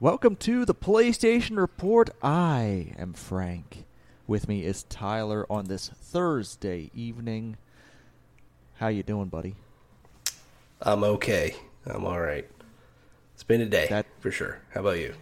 Welcome to the PlayStation Report. I am Frank. With me is Tyler on this Thursday evening. How you doing, buddy? I'm okay. I'm all right. It's been a day That- for sure. How about you?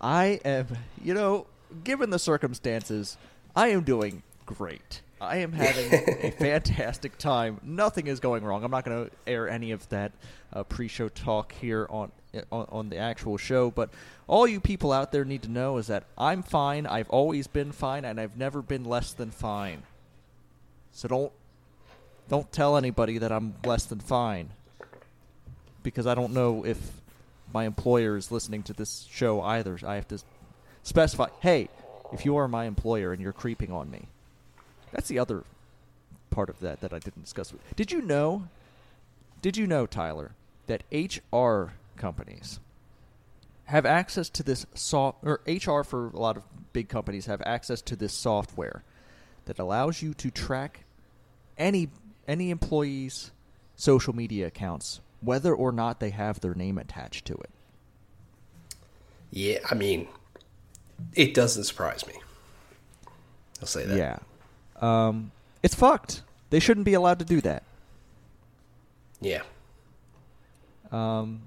I am, you know, given the circumstances, I am doing great. I am having a fantastic time. Nothing is going wrong. I'm not going to air any of that uh, pre-show talk here on, on on the actual show, but all you people out there need to know is that I'm fine. I've always been fine, and I've never been less than fine. So don't don't tell anybody that I'm less than fine because I don't know if my employer is listening to this show either. I have to specify, hey, if you are my employer and you're creeping on me. That's the other part of that that I didn't discuss. with Did you know? Did you know, Tyler, that HR companies have access to this soft or HR for a lot of big companies have access to this software that allows you to track any any employee's social media accounts whether or not they have their name attached to it. Yeah, I mean, it doesn't surprise me. I'll say that. Yeah. Um, it's fucked. They shouldn't be allowed to do that. Yeah. Um,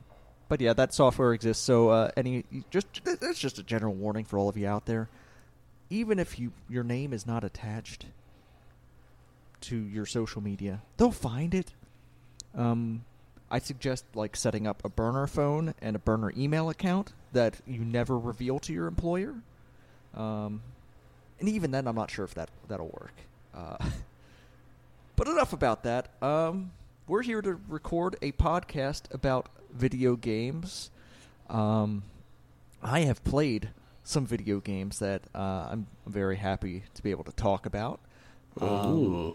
but yeah, that software exists. So uh, any just that's just a general warning for all of you out there. Even if you your name is not attached to your social media, they'll find it. Um, I suggest like setting up a burner phone and a burner email account that you never reveal to your employer. Um, and even then, I'm not sure if that that'll work. Uh, but enough about that. Um, we're here to record a podcast about video games. Um, I have played some video games that uh, I'm very happy to be able to talk about. Um,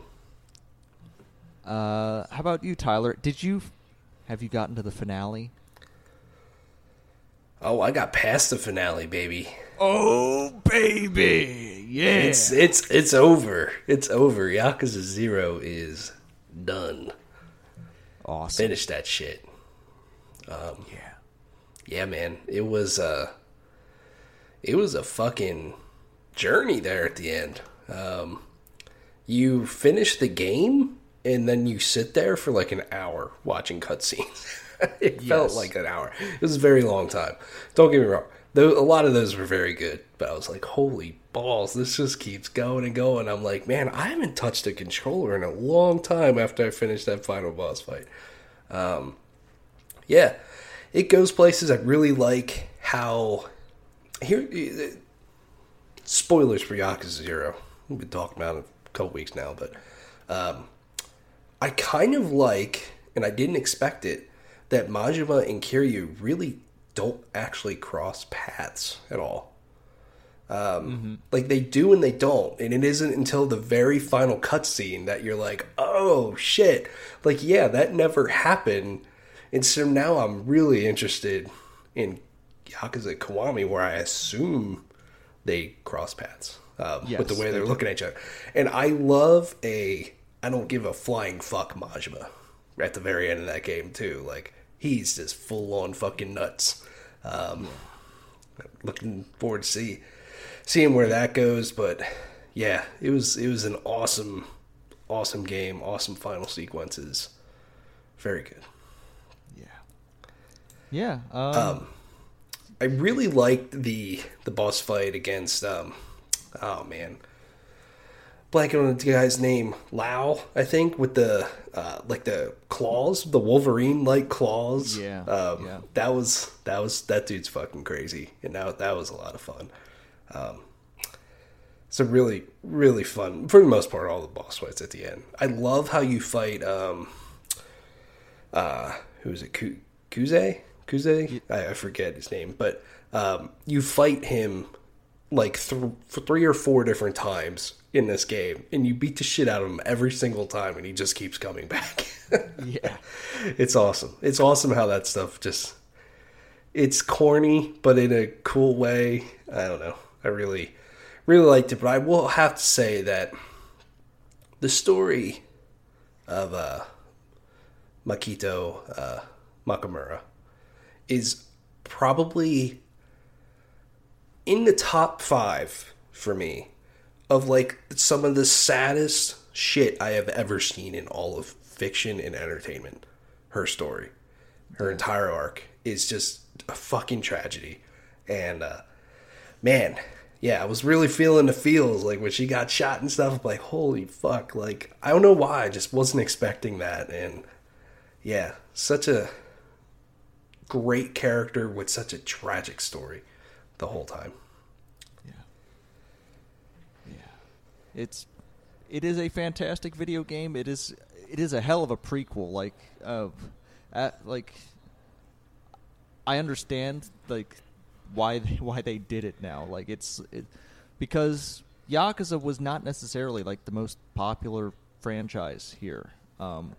uh, how about you, Tyler? Did you have you gotten to the finale? Oh, I got past the finale, baby. Oh, baby, yeah. It's it's it's over. It's over. Yakuza Zero is done. awesome. Finish that shit. Um, Yeah. Yeah, man. It was uh it was a fucking journey there at the end. Um you finish the game and then you sit there for like an hour watching cutscenes. it felt like an hour. It was a very long time. Don't get me wrong. Though a lot of those were very good, but I was like, "Holy balls! This just keeps going and going." I'm like, "Man, I haven't touched a controller in a long time." After I finished that final boss fight, Um, yeah, it goes places. I really like how here. Spoilers for Yakuza Zero. We've been talking about it a couple weeks now, but um, I kind of like, and I didn't expect it, that Majima and Kiryu really don't actually cross paths at all. Um, Like they do and they don't, and it isn't until the very final cutscene that you're like, "Oh shit!" Like, yeah, that never happened, and so now I'm really interested in Yakuza Kiwami, where I assume they cross paths um, Yes, with the way they they're do. looking at each other. And I love a I don't give a flying fuck Majima at the very end of that game too. Like he's just full on fucking nuts. Um, Looking forward to see seeing where that goes, but yeah, it was it was an awesome awesome game, awesome final sequences. Very good. Yeah. Yeah. Um, Um, I really liked the the boss fight against um oh man. Blanking on the guy's name, Lao, I think, with the uh, like the claws, the Wolverine like claws. Yeah, um, yeah. That was that was that dude's fucking crazy, and that that was a lot of fun. Um, so really, really fun for the most part. All the boss fights at the end. I love how you fight. Um, uh, who is it? Ku- Kuze? Kuze? I, I forget his name, but um, you fight him like th- three or four different times in this game, and you beat the shit out of him every single time, and he just keeps coming back. yeah. it's awesome. It's awesome how that stuff just. It's corny, but in a cool way. I don't know. I really, really liked it, but I will have to say that the story of uh, Makito uh, Makamura is probably in the top five for me of like some of the saddest shit I have ever seen in all of fiction and entertainment. Her story, her entire arc is just a fucking tragedy. And uh, man, yeah, I was really feeling the feels like when she got shot and stuff. I'm like, holy fuck! Like I don't know why, I just wasn't expecting that. And yeah, such a great character with such a tragic story the whole time. Yeah. Yeah. It's it is a fantastic video game. It is it is a hell of a prequel. Like uh, at, like I understand like why they, why they did it now. Like it's it, because Yakuza was not necessarily like the most popular franchise here. Um,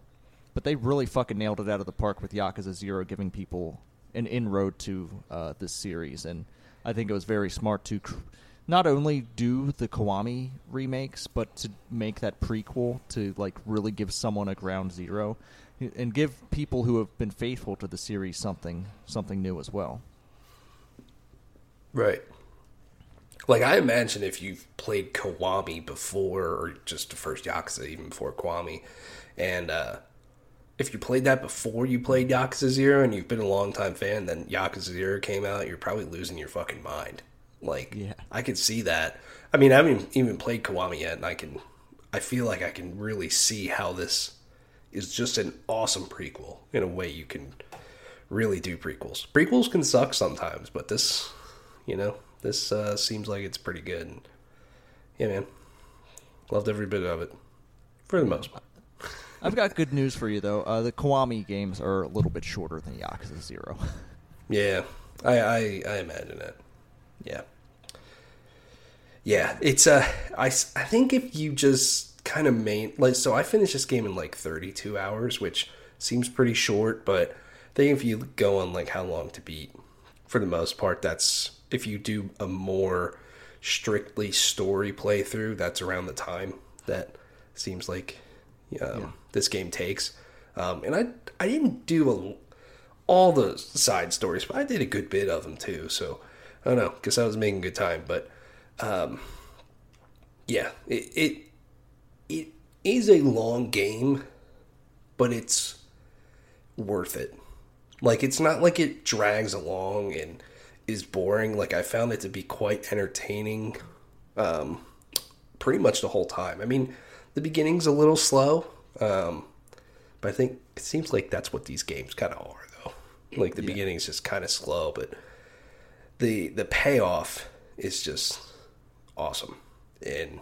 but they really fucking nailed it out of the park with Yakuza Zero, giving people an inroad to uh, this series, and I think it was very smart to cr- not only do the Kiwami remakes, but to make that prequel to like really give someone a ground zero, and give people who have been faithful to the series something something new as well. Right. Like I imagine if you've played Kiwami before, or just the first Yakuza, even before Kiwami, and uh, if you played that before you played Yakuza Zero and you've been a long time fan, then Yakuza Zero came out, you're probably losing your fucking mind. Like, Yeah. I could see that. I mean, I haven't even played Kiwami yet, and I can, I feel like I can really see how this is just an awesome prequel in a way you can really do prequels. Prequels can suck sometimes, but this, you know, this uh, seems like it's pretty good. And, yeah, man, loved every bit of it for the most part. I've got good news for you though. Uh, the Kiwami games are a little bit shorter than Yakuza Zero. Yeah, I I, I imagine it. Yeah, yeah. It's uh, I I think if you just kind of main like so, I finished this game in like thirty two hours, which seems pretty short, but I think if you go on like how long to beat, for the most part, that's if you do a more strictly story playthrough, that's around the time that seems like um, Yeah. this game takes. Um, and I I didn't do a, all the side stories, but I did a good bit of them too. So I don't know because I was making a good time. But um, yeah, it, it it is a long game, but it's worth it. Like it's not like it drags along and is boring. Like I found it to be quite entertaining, um, pretty much the whole time. I mean, the beginning's a little slow, um, but I think it seems like that's what these games kind of are, though. Like the Yeah. beginning's just kind of slow, but the the payoff is just awesome, and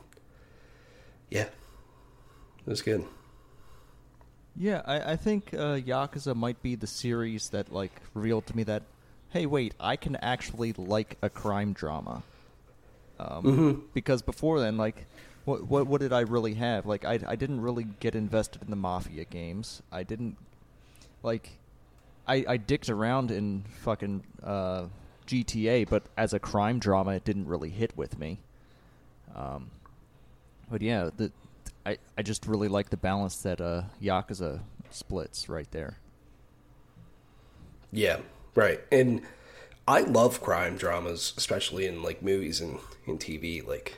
yeah, it was good. Yeah, I, I think uh, Yakuza might be the series that like revealed to me that, hey, wait, I can actually like a crime drama. Um, Because before then, like, what what what did I really have? Like, I I didn't really get invested in the mafia games. I didn't like, I I dicked around in fucking uh, GTA, but as a crime drama, it didn't really hit with me. Um, but yeah, the I I just really like the balance that uh, Yakuza splits right there. Yeah, right. And I love crime dramas, especially in like movies and in TV. Like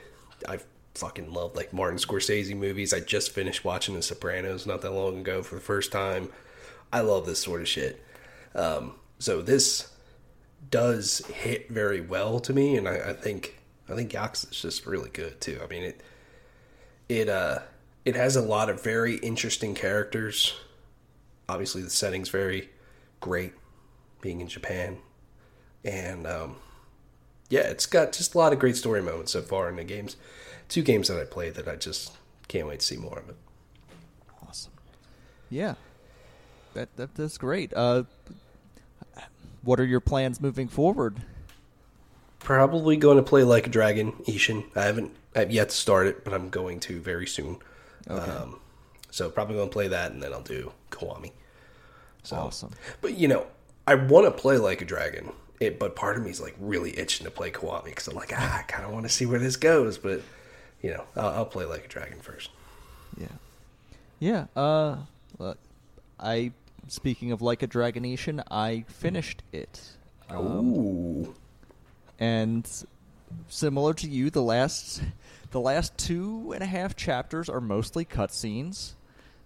I fucking love like Martin Scorsese movies. I just finished watching The Sopranos not that long ago for the first time. I love this sort of shit. Um, so this does hit very well to me, and I, I think I think Yakuza is just really good too. I mean it it uh it has a lot of very interesting characters. Obviously, the setting's very great, being in Japan, and um, yeah, it's got just a lot of great story moments so far in the games. Two games that I played that I just can't wait to see more of it. Awesome. Yeah, that, that that's great. Uh, what are your plans moving forward? Probably going to play like a dragon, Ishin. I haven't I've yet to start it, but I'm going to very soon. Okay. Um, so probably going to play that, and then I'll do Kiwami. So, Awesome. But you know, I want to play like a dragon. It, but part of me is like really itching to play Kiwami because I'm like, ah, I kind of want to see where this goes. But you know, I'll, I'll play like a dragon first. Yeah. Yeah. Uh, look, I speaking of like a Dragon Ishin, I finished it. Um, Ooh. and similar to you, the last the last two and a half chapters are mostly cutscenes,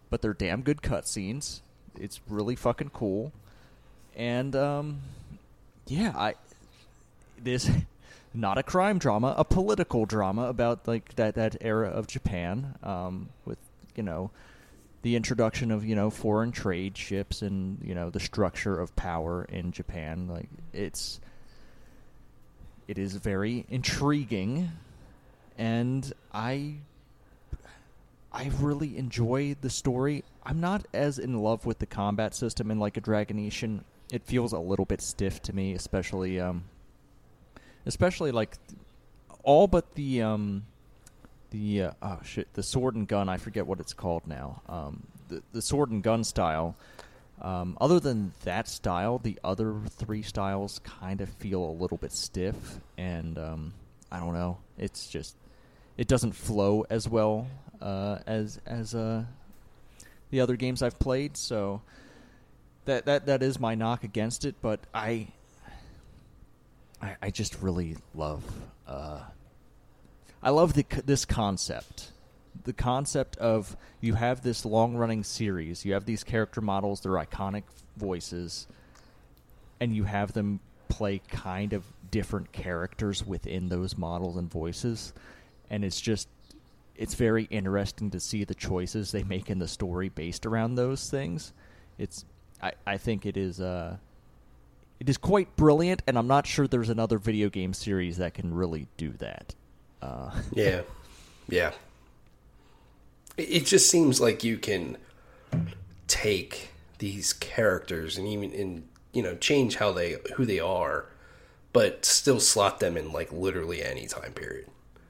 but they're damn good cutscenes. It's really fucking cool, and um, yeah, I this not a crime drama, a political drama about like that that era of Japan, um, with you know the introduction of you know foreign trade ships and you know the structure of power in Japan. Like it's it is very intriguing, and I I really enjoy the story. I'm not as in love with the combat system in like a Dragon Ishin. It feels a little bit stiff to me, especially um, especially like all but the um, the uh, oh shit the sword and gun. I forget what it's called now. Um, the the sword and gun style. Um, other than that style, the other three styles kind of feel a little bit stiff, and um, I don't know. It's just it doesn't flow as well uh, as as uh, the other games I've played. So that that that is my knock against it. But I I, I just really love uh, I love the this concept. The concept of you have this long running series, you have these character models, they're iconic voices, and you have them play kind of different characters within those models and voices. And it's just it's very interesting to see the choices they make in the story based around those things. It's I, I think it is uh it is quite brilliant and I'm not sure there's another video game series that can really do that. Uh, Yeah. Yeah. It just seems like you can take these characters and even in you know change how they who they are, but still slot them in like literally any time period,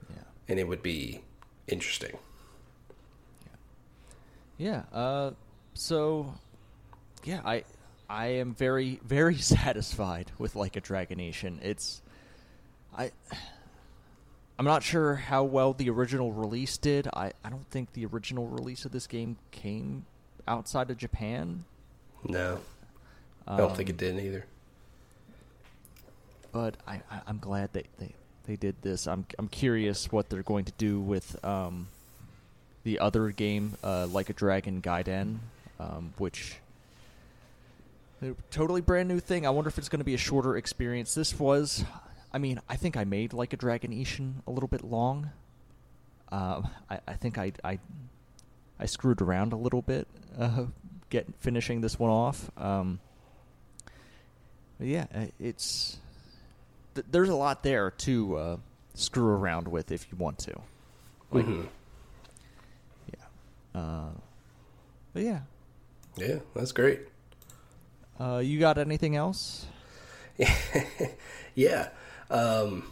yeah. and it would be interesting. Yeah. Uh, so, yeah, I I am very very satisfied with like a Dragon Ishin. It's I I'm not sure how well the original release did. I I don't think the original release of this game came outside of Japan. No, I don't think it did either. but I, I I'm glad they, they they did this. I'm I'm curious what they're going to do with um the other game, uh, like a Dragon Gaiden, um, which a totally brand new thing. I wonder if it's going to be a shorter experience. This was, I mean, I think I made like a Dragon Ishin a little bit long. Um, I, I think I, I I screwed around a little bit, uh, get finishing this one off. Um, yeah, uh, it's th- there's a lot there to uh, screw around with if you want to. Like, Mhm. Yeah. Uh, but yeah. Yeah, that's great. Uh, you got anything else? Yeah. Um,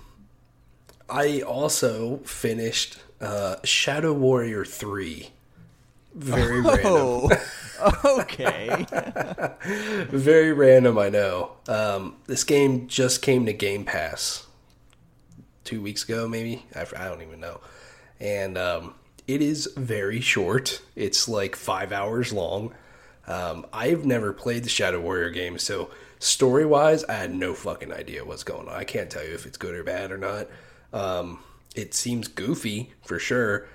I also finished uh, Shadow Warrior 3. Very random. Oh, okay. Very random, I know. Um, this game just came to Game Pass two weeks ago, maybe. I, I don't even know. And um, it is very short. It's like five hours long. Um, I've never played the Shadow Warrior game, so story wise, I had no fucking idea what's going on. I can't tell you if it's good or bad or not. Um, it seems goofy for sure.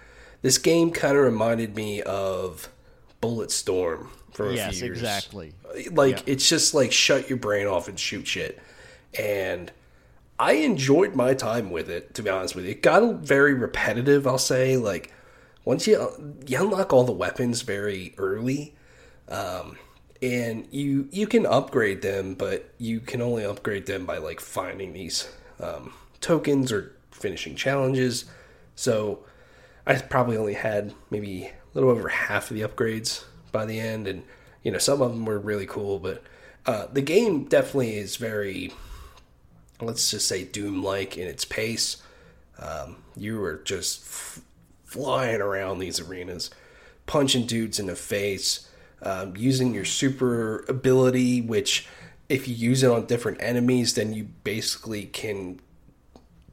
This game kind of reminded me of Bulletstorm for a yes, few years exactly. like Yeah. it's just like shut your brain off and shoot shit and i enjoyed my time with it to be honest with you it got very repetitive i'll say like once you you unlock all the weapons very early um and you you can upgrade them but you can only upgrade them by like finding these um, tokens or finishing challenges so I probably only had maybe a little over half of the upgrades by the end, and you know some of them were really cool. But uh, the game definitely is very, let's just say, Doom-like in its pace. Um, you are just f- flying around these arenas, punching dudes in the face, um, using your super ability, which if you use it on different enemies, then you basically can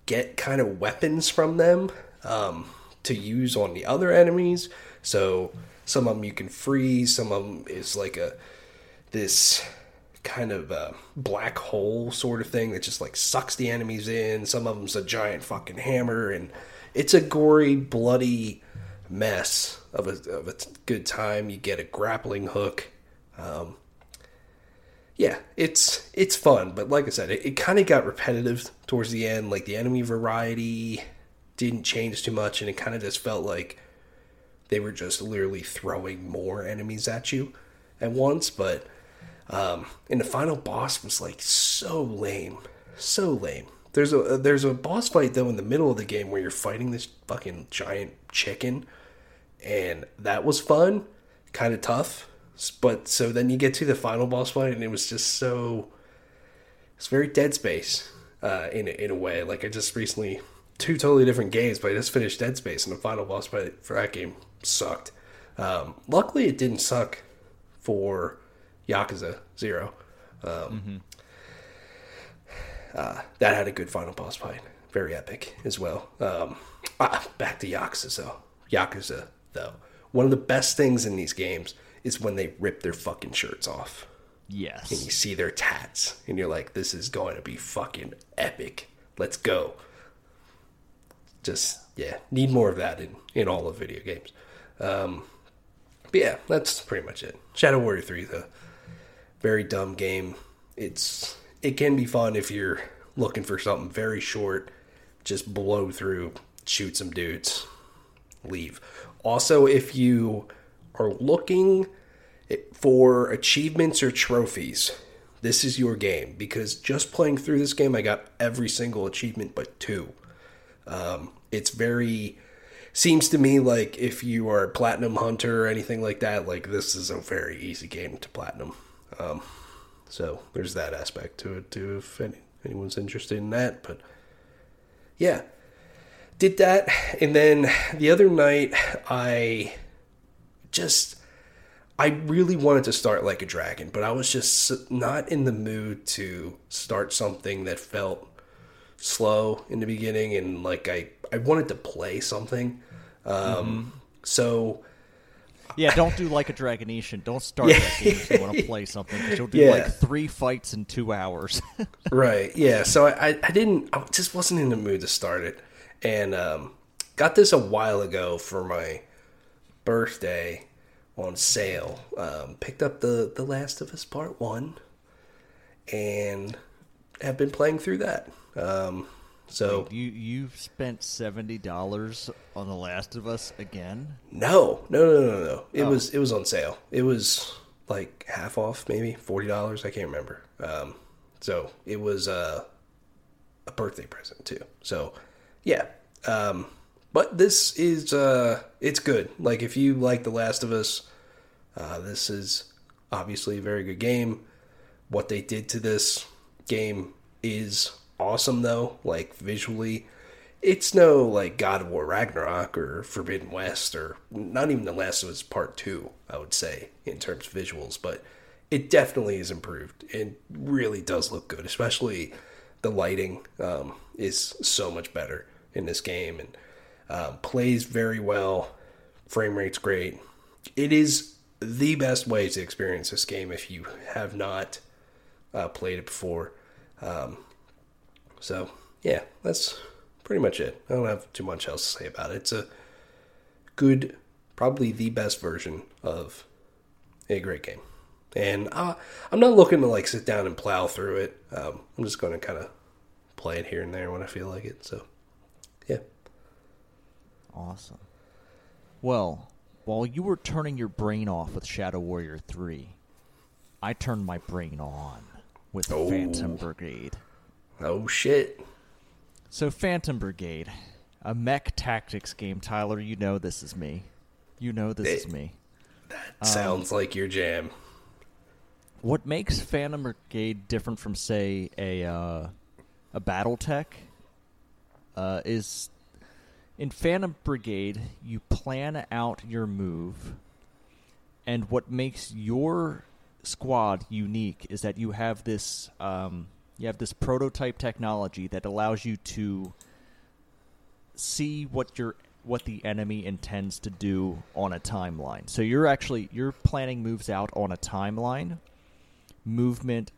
get kind of weapons from them um, to use on the other enemies. So some of them you can freeze, some of them is like a this kind of uh, black hole sort of thing that just like sucks the enemies in. Some of them's a giant fucking hammer, and it's a gory, bloody mess of a, of a good time. You get a grappling hook. Um, yeah, it's it's fun, but like I said, it, it kind of got repetitive towards the end. Like the enemy variety didn't change too much, and it kind of just felt like they were just literally throwing more enemies at you at once. But um, and the final boss was like so lame, so lame. There's a there's a boss fight though in the middle of the game where you're fighting this fucking giant chicken, and that was fun, kind of tough. But so then you get to the final boss fight, and it was just so. It's very Dead Space, uh, in in a way. Like I just recently two totally different games, but I just finished Dead Space, and the final boss fight for that game sucked. Um, luckily, it didn't suck for Yakuza Zero. Um, mm-hmm. uh, that had a good final boss fight, very epic as well. Um, ah, back to Yakuza though. Yakuza though, one of the best things in these games is when they rip their fucking shirts off. Yes. And you see their tats, and you're like, this is going to be fucking epic. Let's go. Just, yeah, need more of that in, in all of video games. Um, but yeah, that's pretty much it. Shadow Warrior 3, the very dumb game. It's it can be fun if you're looking for something very short, just blow through, shoot some dudes, leave. Also, if you are looking for achievements or trophies, this is your game because just playing through this game, I got every single achievement but two. Um, it's very seems to me like if you are a platinum hunter or anything like that, like this is a very easy game to platinum. Um, so there's that aspect to it too, if any, anyone's interested in that. But yeah, did that, and then the other night I just I really wanted to start like a dragon, but I was just not in the mood to start something that felt slow in the beginning and like I I wanted to play something. Um mm-hmm. so yeah, don't do like a Dragon Ishin. Don't start yeah. that game if you want to play something because you'll do yeah. like three fights in two hours. right. Yeah. So I, I didn't. I just wasn't in the mood to start it, and um, got this a while ago for my birthday, on sale. Um, picked up the The Last of Us Part One, and have been playing through that. Um, so you you spent seventy dollars on The Last of Us again? No, no, no, no, no. It oh. was it was on sale. It was like half off, maybe forty dollars. I can't remember. Um, so it was uh, a birthday present too. So yeah, um, but this is uh it's good. Like if you like The Last of Us, uh, this is obviously a very good game. What they did to this game is awesome though. Like visually, it's no like God of War Ragnarok or Forbidden West or not even The Last of Us Part Two. I would say in terms of visuals, but it definitely is improved and really does look good. Especially the lighting um, is so much better in this game and um, plays very well. Frame rate's great. It is the best way to experience this game if you have not uh, played it before. Um, so yeah, that's pretty much it. I don't have too much else to say about it. It's a good, probably the best version of a great game. And uh, I'm not looking to like sit down and plow through it. Um, I'm just going to kind of play it here and there when I feel like it. So. Awesome. Well, while you were turning your brain off with Shadow Warrior 3, I turned my brain on with oh. Phantom Brigade. Oh, shit. So, Phantom Brigade, a mech tactics game. Tyler, you know this is me. You know this it, is me. That sounds um, like your jam. What makes Phantom Brigade different from, say, a uh, a BattleTech uh, is in Phantom Brigade, you plan out your move, and what makes your squad unique is that you have this um, you have this prototype technology that allows you to see what your what the enemy intends to do on a timeline. So you're actually you're planning moves out on a timeline, movement,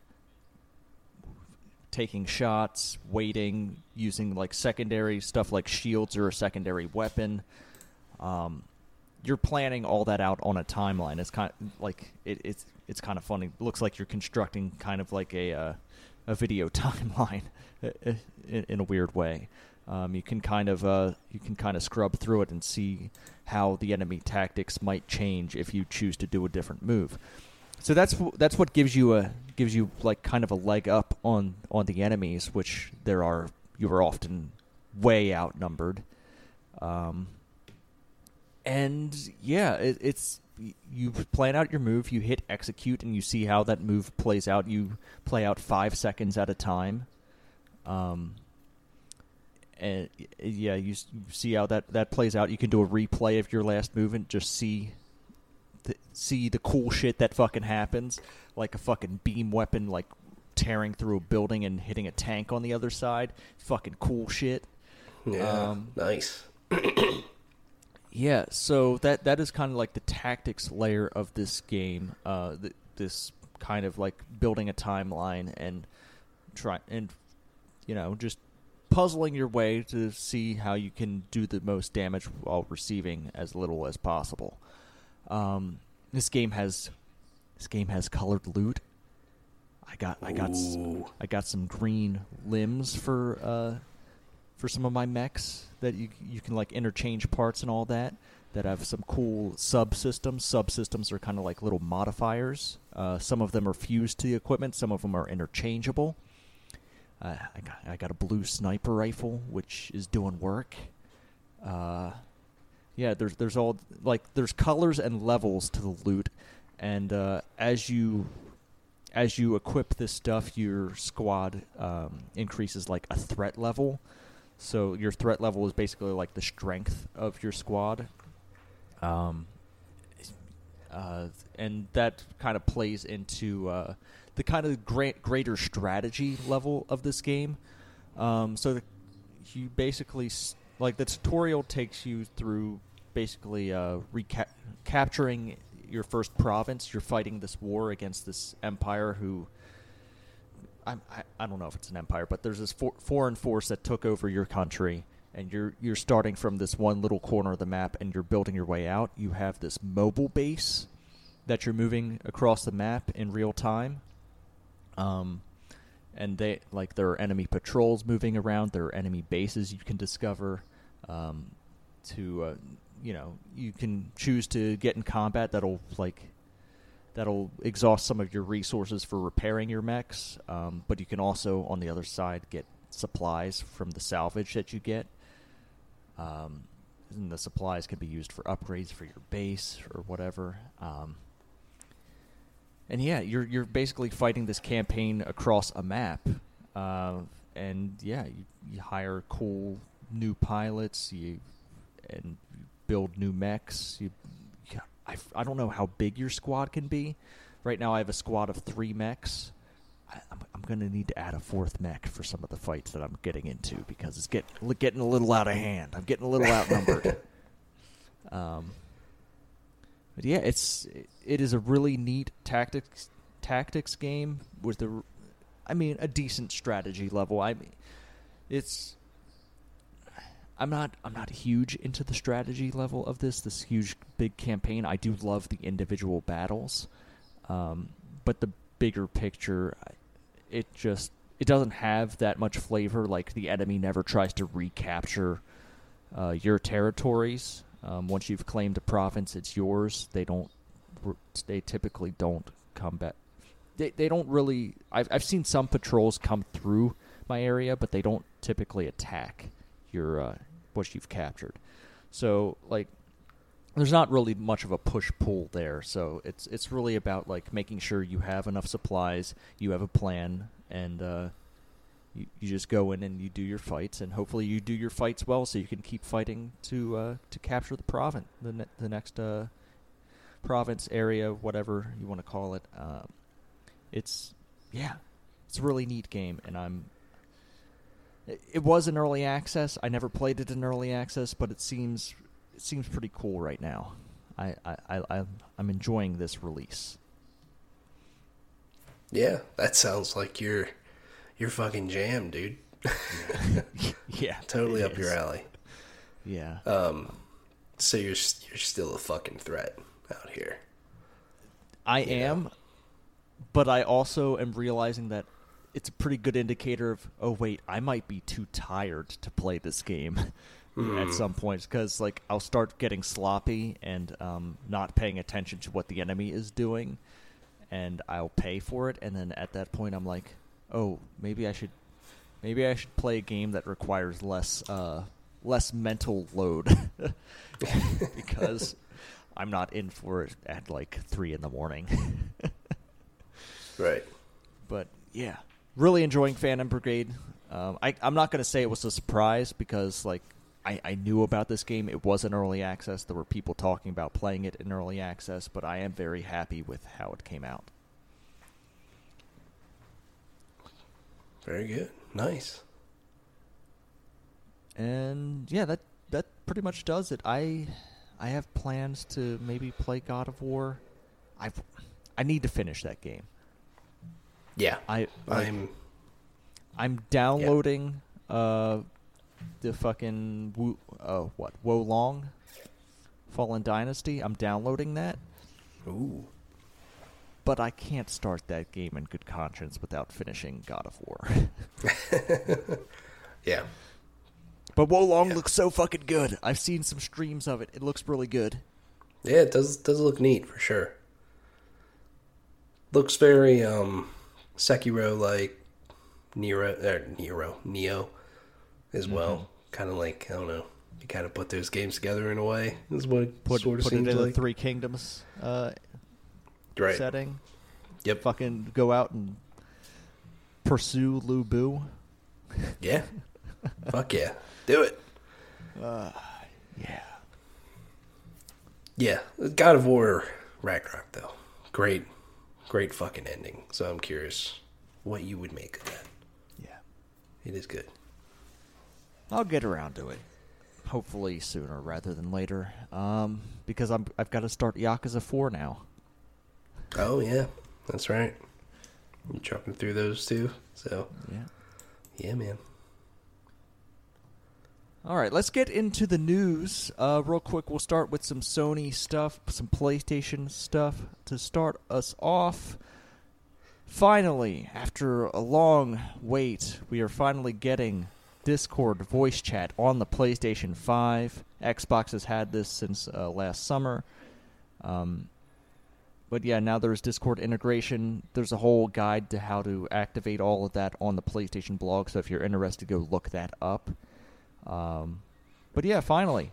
taking shots, waiting, using like secondary stuff like shields or a secondary weapon. Um, you're planning all that out on a timeline. It's kind of like it, it's it's kind of funny. It looks like you're constructing kind of like a uh, a video timeline in, in a weird way. Um, you can kind of uh, you can kind of scrub through it and see how the enemy tactics might change if you choose to do a different move. So that's that's what gives you a gives you like kind of a leg up on on the enemies, which there are you are often way outnumbered. Um, and yeah, it, it's you plan out your move, you hit execute, and you see how that move plays out. You play out five seconds at a time. Um, and yeah, you, see how that, that plays out. You can do a replay of your last move and just see the, see the cool shit that fucking happens, like a fucking beam weapon, like tearing through a building and hitting a tank on the other side. Fucking cool shit. Yeah, um, nice. yeah, so that that is kind of like the tactics layer of this game. Uh, th- this kind of like building a timeline and try and you know just puzzling your way to see how you can do the most damage while receiving as little as possible. Um, this game has this game has colored loot. I got I got Ooh. I got some green limbs for uh, for some of my mechs that you you can like interchange parts and all that. That have some cool subsystems. Subsystems are kind of like little modifiers. Uh, some of them are fused to the equipment. Some of them are interchangeable. Uh, I, got, I got a blue sniper rifle, which is doing work. Uh, yeah, there's there's all like there's colors and levels to the loot, and uh, as you as you equip this stuff, your squad um, increases like a threat level. So your threat level is basically like the strength of your squad. Um, uh, and that kind of plays into uh, the kind of great, greater strategy level of this game. Um, so the, you basically like the tutorial takes you through basically uh, reca- capturing your first province. You're fighting this war against this empire who. I, I don't know if it's an empire, but there's this for, foreign force that took over your country, and you're you're starting from this one little corner of the map, and you're building your way out. You have this mobile base that you're moving across the map in real time, um, and they like there are enemy patrols moving around. There are enemy bases you can discover. Um, to uh, you know, you can choose to get in combat. That'll like that'll exhaust some of your resources for repairing your mechs. Um, but you can also, on the other side, get supplies from the salvage that you get. Um, and the supplies can be used for upgrades for your base or whatever. Um, and yeah, you're you're basically fighting this campaign across a map, uh, and yeah, you, you hire cool new pilots, you and build new mechs. You, you I, I don't know how big your squad can be. Right now, I have a squad of three mechs. I, am I'm, I'm going to need to add a fourth mech for some of the fights that I'm getting into because it's get, getting a little out of hand. I'm getting a little outnumbered. um, but yeah, it's it is a really neat tactics tactics game with the, I mean, a decent strategy level. I mean, it's. I'm not I'm not huge into the strategy level of this this huge big campaign. I do love the individual battles, um, but the bigger picture, it just it doesn't have that much flavor. Like the enemy never tries to recapture uh, your territories. Um, once you've claimed a province, it's yours. They don't. They typically don't come back. They they don't really. I've I've seen some patrols come through my area, but they don't typically attack your uh, what you've captured. So like, there's not really much of a push pull there. So it's it's really about like making sure you have enough supplies, you have a plan, and uh, you, you just go in and you do your fights, and hopefully you do your fights well, so you can keep fighting to uh, to capture the province, the ne- the next uh, province area, whatever you want to call it. Um, it's yeah, it's a really neat game, and I'm. It, it was an early access. I never played it in early access, but it seems it seems pretty cool right now. I I, I I'm enjoying this release. Yeah, that sounds like your your fucking jam, dude. yeah, totally up your alley. Yeah. Um, So you're you're still a fucking threat out here. I you know. am, but I also am realizing that it's a pretty good indicator of oh wait, I might be too tired to play this game at some points because like I'll start getting sloppy and um, not paying attention to what the enemy is doing, and I'll pay for it, and then at that point I'm like, oh maybe I should maybe I should play a game that requires less uh, less mental load because I'm not in for it at like three in the morning. Right. but yeah, really enjoying Phantom Brigade. Um, I, I'm not going to say it was a surprise because like I, I knew about this game. It was in early access. There were people talking about playing it in early access, but I am very happy with how it came out. Very good. Nice. And yeah, that that pretty much does it. I I have plans to maybe play God of War. I I need to finish that game. Yeah. I like, I'm I'm downloading uh the fucking Wu, uh what Wo Long Fallen Dynasty. I'm downloading that, ooh. But I can't start that game in good conscience without finishing God of War. Yeah. but Wo Long Yeah. looks so fucking good. I've seen some streams of it. It looks really good. Yeah, it does does look neat for sure. Looks very um Sekiro like Nero or Nero Nioh as well. Kind of like I don't know. You kind of put those games together in a way. Is what it Put sort of put it seems in like. the Three Kingdoms uh, right. setting. Yep. Fucking go out and pursue Lu Bu. Yeah. Fuck yeah. Do it. Yeah. Yeah. God of War Ragnarok though. Great great fucking ending. So I'm curious what you would make of that. Yeah. It is good. I'll get around to it. Hopefully sooner rather than later. Um, because I'm I've got to start Yakuza Four now. Oh yeah. That's right. You chopping through those too. So Yeah. yeah, man. All right, let's get into the news. Uh, real quick, we'll start with some Sony stuff, some PlayStation stuff to start us off. Finally, after a long wait, we are finally getting Discord voice chat on the PlayStation 5. Xbox has had this since uh, last summer. Um, but yeah, now there's Discord integration. There's a whole guide to how to activate all of that on the PlayStation blog, so if you're interested, go look that up. Um, but yeah, finally,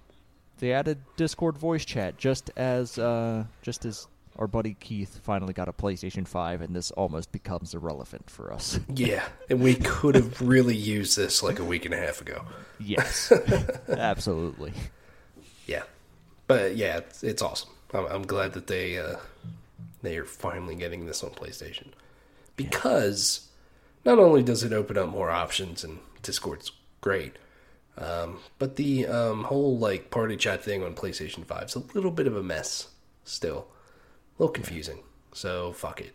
they added Discord voice chat just as uh, just as our buddy Keith finally got a PlayStation Five, and this almost becomes irrelevant for us. Yeah, and we could have really used this like a week and a half ago. yes, absolutely. Yeah, but yeah, it's, it's awesome. I'm, I'm glad that they uh, they are finally getting this on PlayStation. Because not only does it open up more options and Discord's great, um, but the um, whole like party chat thing on PlayStation Five is a little bit of a mess still, a little confusing. So fuck it,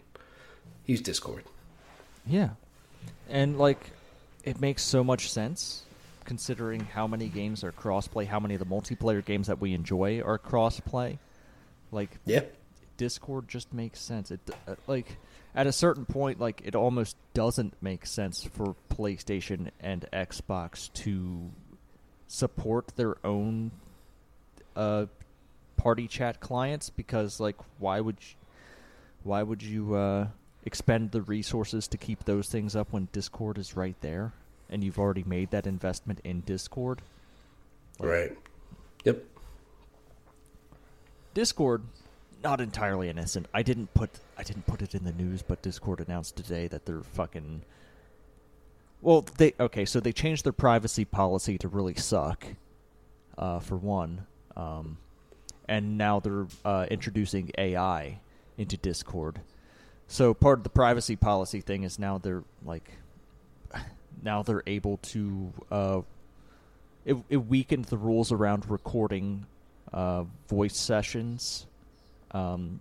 use Discord. Yeah, and like, it makes so much sense considering how many games are crossplay, how many of the multiplayer games that we enjoy are crossplay. Like, Yeah, Discord just makes sense. It uh, like at a certain point, like it almost doesn't make sense for PlayStation and Xbox to support their own uh, party chat clients because, like, why would you, why would you uh, expend the resources to keep those things up when Discord is right there and you've already made that investment in Discord? Like, right. Yep. Discord, not entirely innocent. I didn't put I didn't put it in the news, but Discord announced today that they're fucking. Well, they okay, so they changed their privacy policy to really suck, uh, for one, um, and now they're uh, introducing AI into Discord. So part of the privacy policy thing is now they're like, now they're able to uh, it, it weakened the rules around recording uh, voice sessions, um,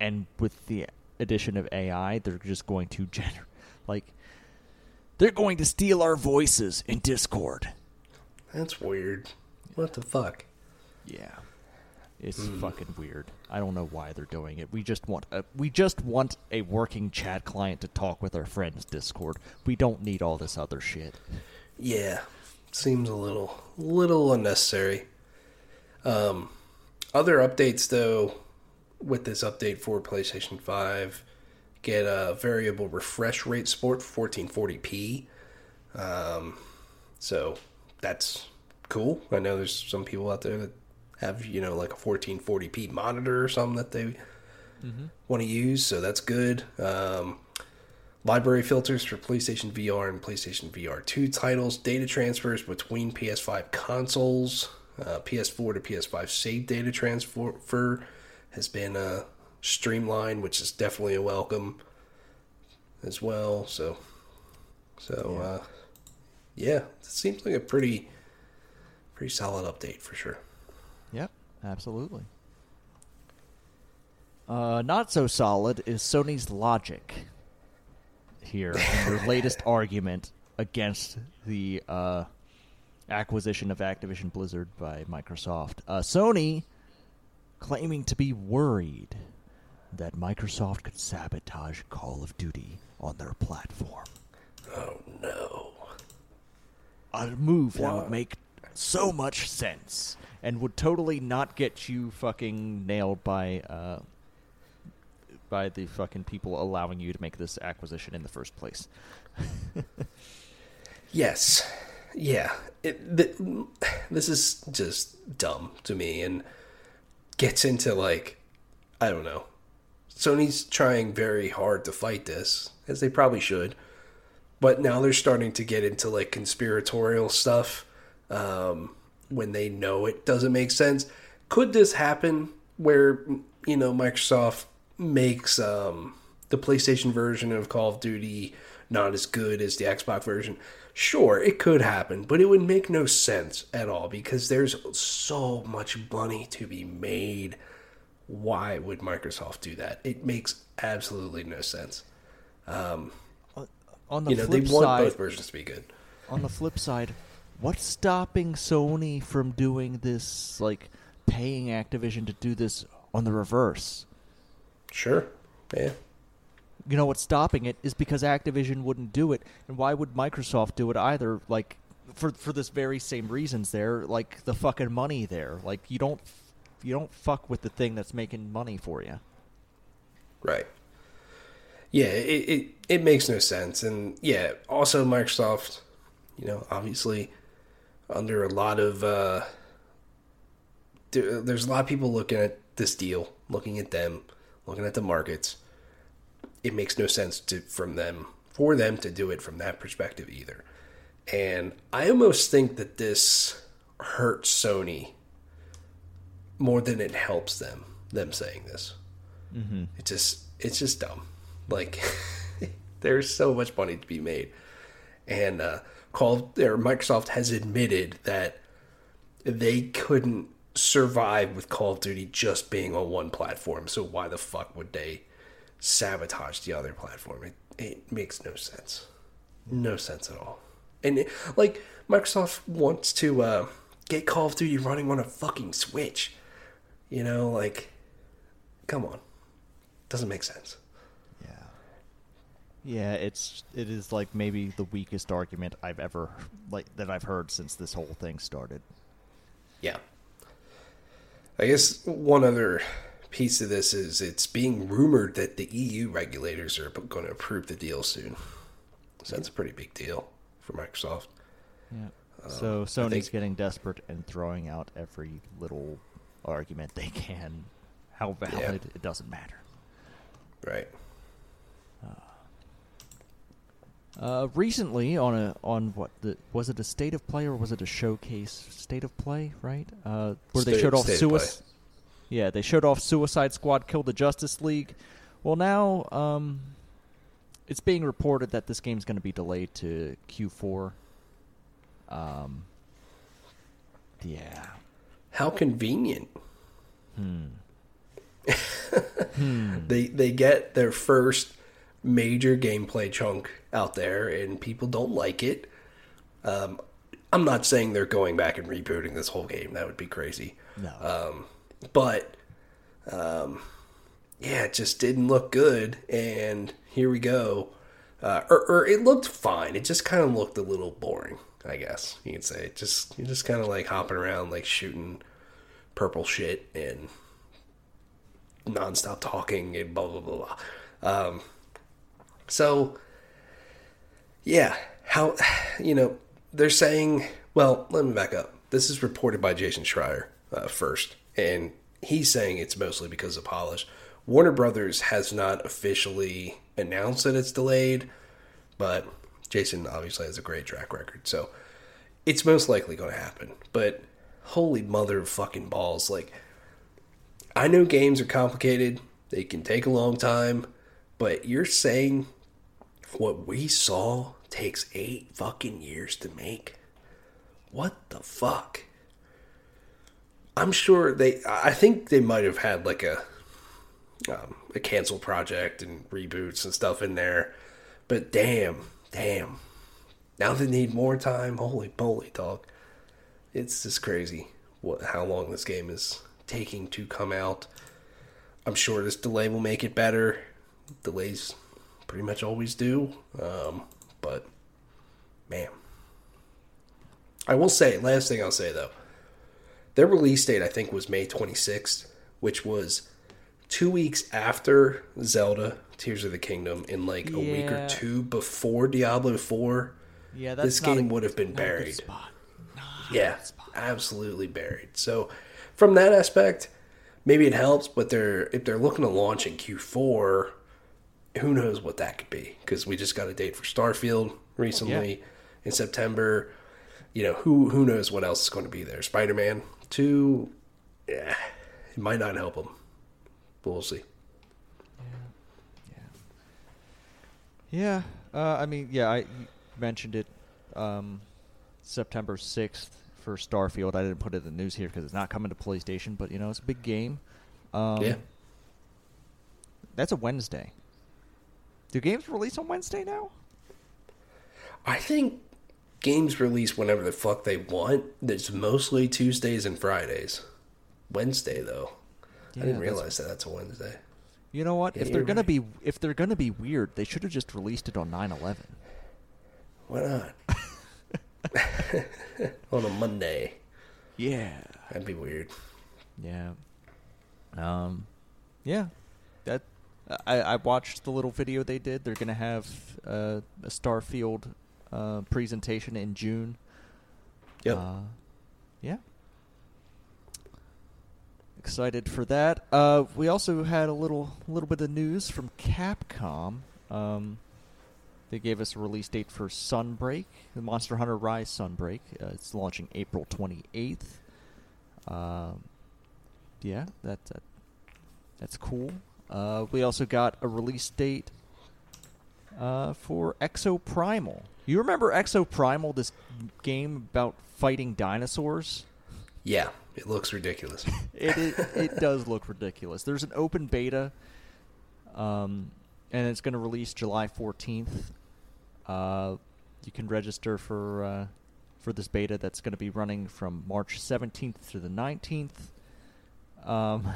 and with the addition of AI, they're just going to gener- like they're going to steal our voices in Discord. That's weird. What the fuck? Yeah. It's fucking weird. I don't know why they're doing it. We just want a we just want a working chat client to talk with our friends Discord. We don't need all this other shit. Yeah, seems a little little unnecessary. Um, other updates though, with this update for PlayStation Five, get a variable refresh rate support for 1440p. Um, so that's cool. I know there's some people out there that have you know like a 1440p monitor or something that they want to use, so that's good. Um, library filters for PlayStation VR and PlayStation VR 2 titles, data transfers between PS5 consoles, uh, PS4 to PS5 save data transfer has been uh, streamlined, which is definitely a welcome as well. So, so Yeah. uh, yeah, it seems like a pretty, pretty solid update for sure. Yep, absolutely. Uh, not so solid is Sony's logic here in their latest argument against the uh, acquisition of Activision Blizzard by Microsoft. Uh, Sony claiming to be worried that Microsoft could sabotage Call of Duty on their platform. Oh no. a move that would make so much sense and would totally not get you fucking nailed by uh by the fucking people allowing you to make this acquisition in the first place. Yes. Yeah. It, th- this is just dumb to me and gets into like, I don't know. Sony's trying very hard to fight this, as they probably should. But now they're starting to get into like conspiratorial stuff um, when they know it doesn't make sense. Could this happen where, you know, Microsoft makes um, the PlayStation version of Call of Duty not as good as the Xbox version? Sure, it could happen, but it would make no sense at all because there's so much money to be made. Why would Microsoft do that? It makes absolutely no sense. Um, on the You know, they want side, both versions to be good. on the flip side, what's stopping Sony from doing this like paying Activision to do this on the reverse? Sure. Yeah. You know what's stopping it is because Activision wouldn't do it, and why would Microsoft do it either? Like for for this very same reasons, there like the fucking money there. Like you don't you don't fuck with the thing that's making money for you. Right. Yeah, it, it, it makes no sense. And yeah, also Microsoft, you know, obviously under a lot of, uh, there, there's a lot of people looking at this deal, looking at them, looking at the markets. It makes no sense to, from them, for them to do it from that perspective either. And I almost think that this hurts Sony more than it helps them, them saying this. Mm-hmm. It just it's just dumb. Like there's so much money to be made, and uh, Call or Microsoft has admitted that they couldn't survive with Call of Duty just being on one platform. So why the fuck would they sabotage the other platform? It it makes no sense, no sense at all. And it, like Microsoft wants to uh, get Call of Duty running on a fucking Switch, you know, like come on, doesn't make sense. Yeah. Yeah, it's it is like maybe the weakest argument I've ever like that I've heard since this whole thing started. Yeah. I guess one other piece of this is it's being rumored that the EU regulators are going to approve the deal soon. So that's a pretty big deal for Microsoft. Yeah. So Sony's think- getting desperate and throwing out every little argument they can. How valid it doesn't matter. Right. Uh, recently on a on what the was it a state of play or was it a showcase state of play right uh, where they showed off State. Suicide yeah they showed off Suicide Squad Kill the Justice League well now um, it's being reported that this game's going to be delayed to Q4 um, yeah How convenient. hmm They they get their first major gameplay chunk out there, and people don't like it. Um, I'm not saying they're going back and rebooting this whole game. That would be crazy. No. Um, but um, yeah, it just didn't look good. And here we go. Uh, or, or it looked fine. It just kind of looked a little boring. I guess you could say. It just you're just kind of like hopping around, like shooting purple shit and nonstop talking and blah blah blah blah. Um, so yeah, how you know they're saying? Well, let me back up. This is reported by Jason Schreier uh, first, and he's saying it's mostly because of polish. Warner Brothers has not officially announced that it's delayed, but Jason obviously has a great track record, so it's most likely going to happen. But holy mother of fucking balls, like I know games are complicated, they can take a long time, but you're saying what we saw takes eight fucking years to make? What the fuck? I'm sure they. I think they might have had like a um, a canceled project and reboots and stuff in there, but damn, damn. Now they need more time. Holy moly, dog! It's just crazy what how long this game is taking to come out. I'm sure this delay will make it better. Delays pretty much always do, um, but man, I will say last thing I'll say though. Their release date, I think, was May 26th, which was two weeks after Zelda Tears of the Kingdom, in like a week or two before Diablo 4. yeah, that's This game a- would have been not a good buried. Yeah, absolutely buried. So, from that aspect, maybe it helps. But they're if they're looking to launch in Q4, who knows what that could be? Because we just got a date for Starfield recently in September. You know who who knows what else is going to be there? Spider Man two, yeah, it might not help them. But we'll see. Yeah, uh, I mean, yeah, I mentioned it. Um, September sixth for Starfield. I didn't put it in the news here because it's not coming to PlayStation, but you know, it's a big game. Um, yeah, that's a Wednesday. Do games release on Wednesday now? I think games release whenever the fuck they want. It's mostly Tuesdays and Fridays. Wednesday though. Yeah, I didn't that's- realize that that's a Wednesday. You know what? Yeah, if they're gonna right. be if they're gonna be weird, they should have just released it on 9/11. Why not? On a Monday. Yeah. That'd be weird. Yeah. Um, yeah. That I I watched the little video they did. They're gonna have uh, a Starfield uh, presentation in June. Yep. Uh, yeah. Excited for that. Uh, we also had a little little bit of news from Capcom. Um, they gave us a release date for Sunbreak, the Monster Hunter Rise Sunbreak. Uh, it's launching April twenty eighth. Um, yeah, that, that that's cool. Uh, we also got a release date uh, for Exoprimal. You remember Exoprimal, this game about fighting dinosaurs? yeah, it looks ridiculous. It it, it does look ridiculous. There's an open beta, um, and it's going to release July 14th. Uh, you can register for uh, for this beta that's going to be running from March 17th to the 19th. Um,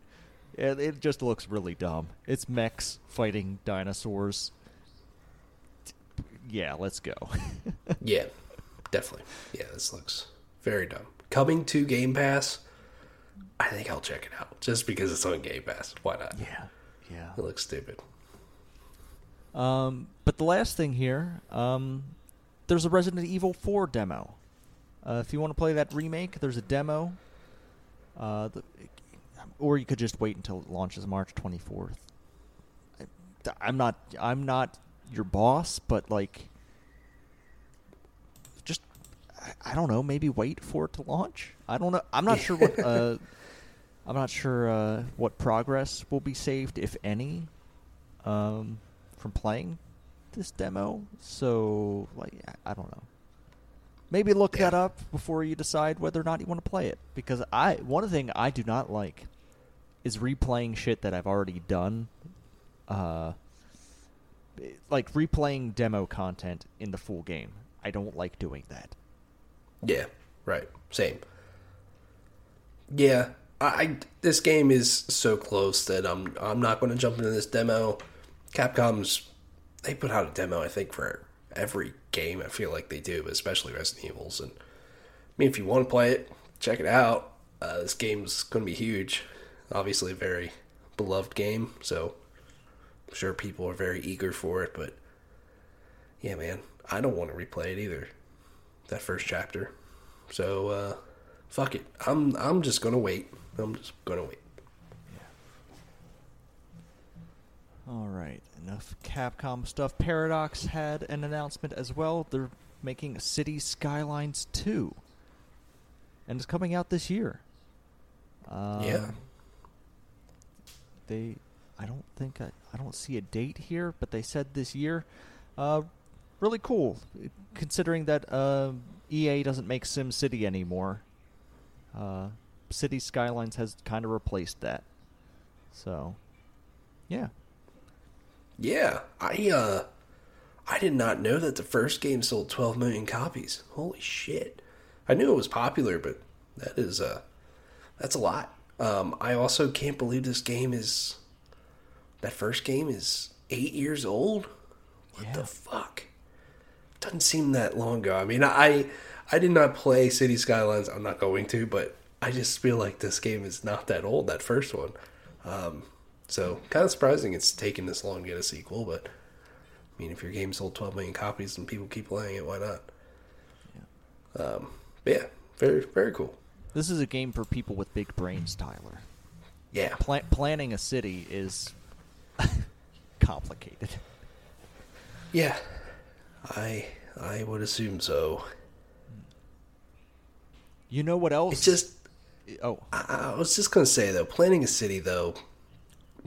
it, it just looks really dumb. It's mechs fighting dinosaurs. Yeah, let's go. yeah, definitely. Yeah, this looks very dumb. Coming to Game Pass, I think I'll check it out just because it's on Game Pass. Why not? yeah, yeah. It looks stupid. Um, but the last thing here, um, there's a Resident Evil 4 demo. Uh, if you want to play that remake, there's a demo. Uh, the, or you could just wait until it launches March 24th. I, I'm not. I'm not your boss, but like, just I, I don't know. Maybe wait for it to launch. I don't know. I'm not sure what. Uh, I'm not sure uh, what progress will be saved, if any, um, from playing this demo. So, like, I, I don't know. Maybe look Yeah. that up before you decide whether or not you want to play it. Because I, one thing I do not like is replaying shit that I've already done. Uh, like replaying demo content in the full game. I don't like doing that. Yeah, right. Same. Yeah, I, this game is so close that I'm I'm not going to jump into this demo. Capcom's they put out a demo I think for every game. I feel like they do, especially Resident Evils. And I mean, if you want to play it, check it out. Uh, this game's going to be huge. Obviously, a very beloved game, so sure people are very eager for it. But yeah, man, I don't want to replay it either. That first chapter. So uh, fuck it. I'm I'm just gonna wait. I'm just gonna wait. All right, enough Capcom stuff. Paradox had an announcement as well. They're making City Skylines 2. And it's coming out this year. Uh, yeah. They I don't think I, I don't see a date here, but they said this year. Uh, really cool considering that uh, EA doesn't make Sim City anymore. Uh, City Skylines has kind of replaced that. So, yeah. Yeah, I uh I did not know that the first game sold 12 million copies. Holy shit. I knew it was popular, but that is uh that's a lot. Um I also can't believe this game is that first game is 8 years old. What Yeah. the fuck? Doesn't seem that long ago. I mean, I I did not play City Skylines. I'm not going to, but I just feel like this game is not that old. That first one. Um, so kind of surprising it's taken this long to get a sequel, but I mean, if your game sold 12 million copies and people keep playing it, why not? Um, but yeah, very very cool. This is a game for people with big brains, Tyler. Yeah, Pla- planning a city is complicated. yeah. I I would assume so. You know what else? It's just oh, I, I was just gonna say though, planning a city though,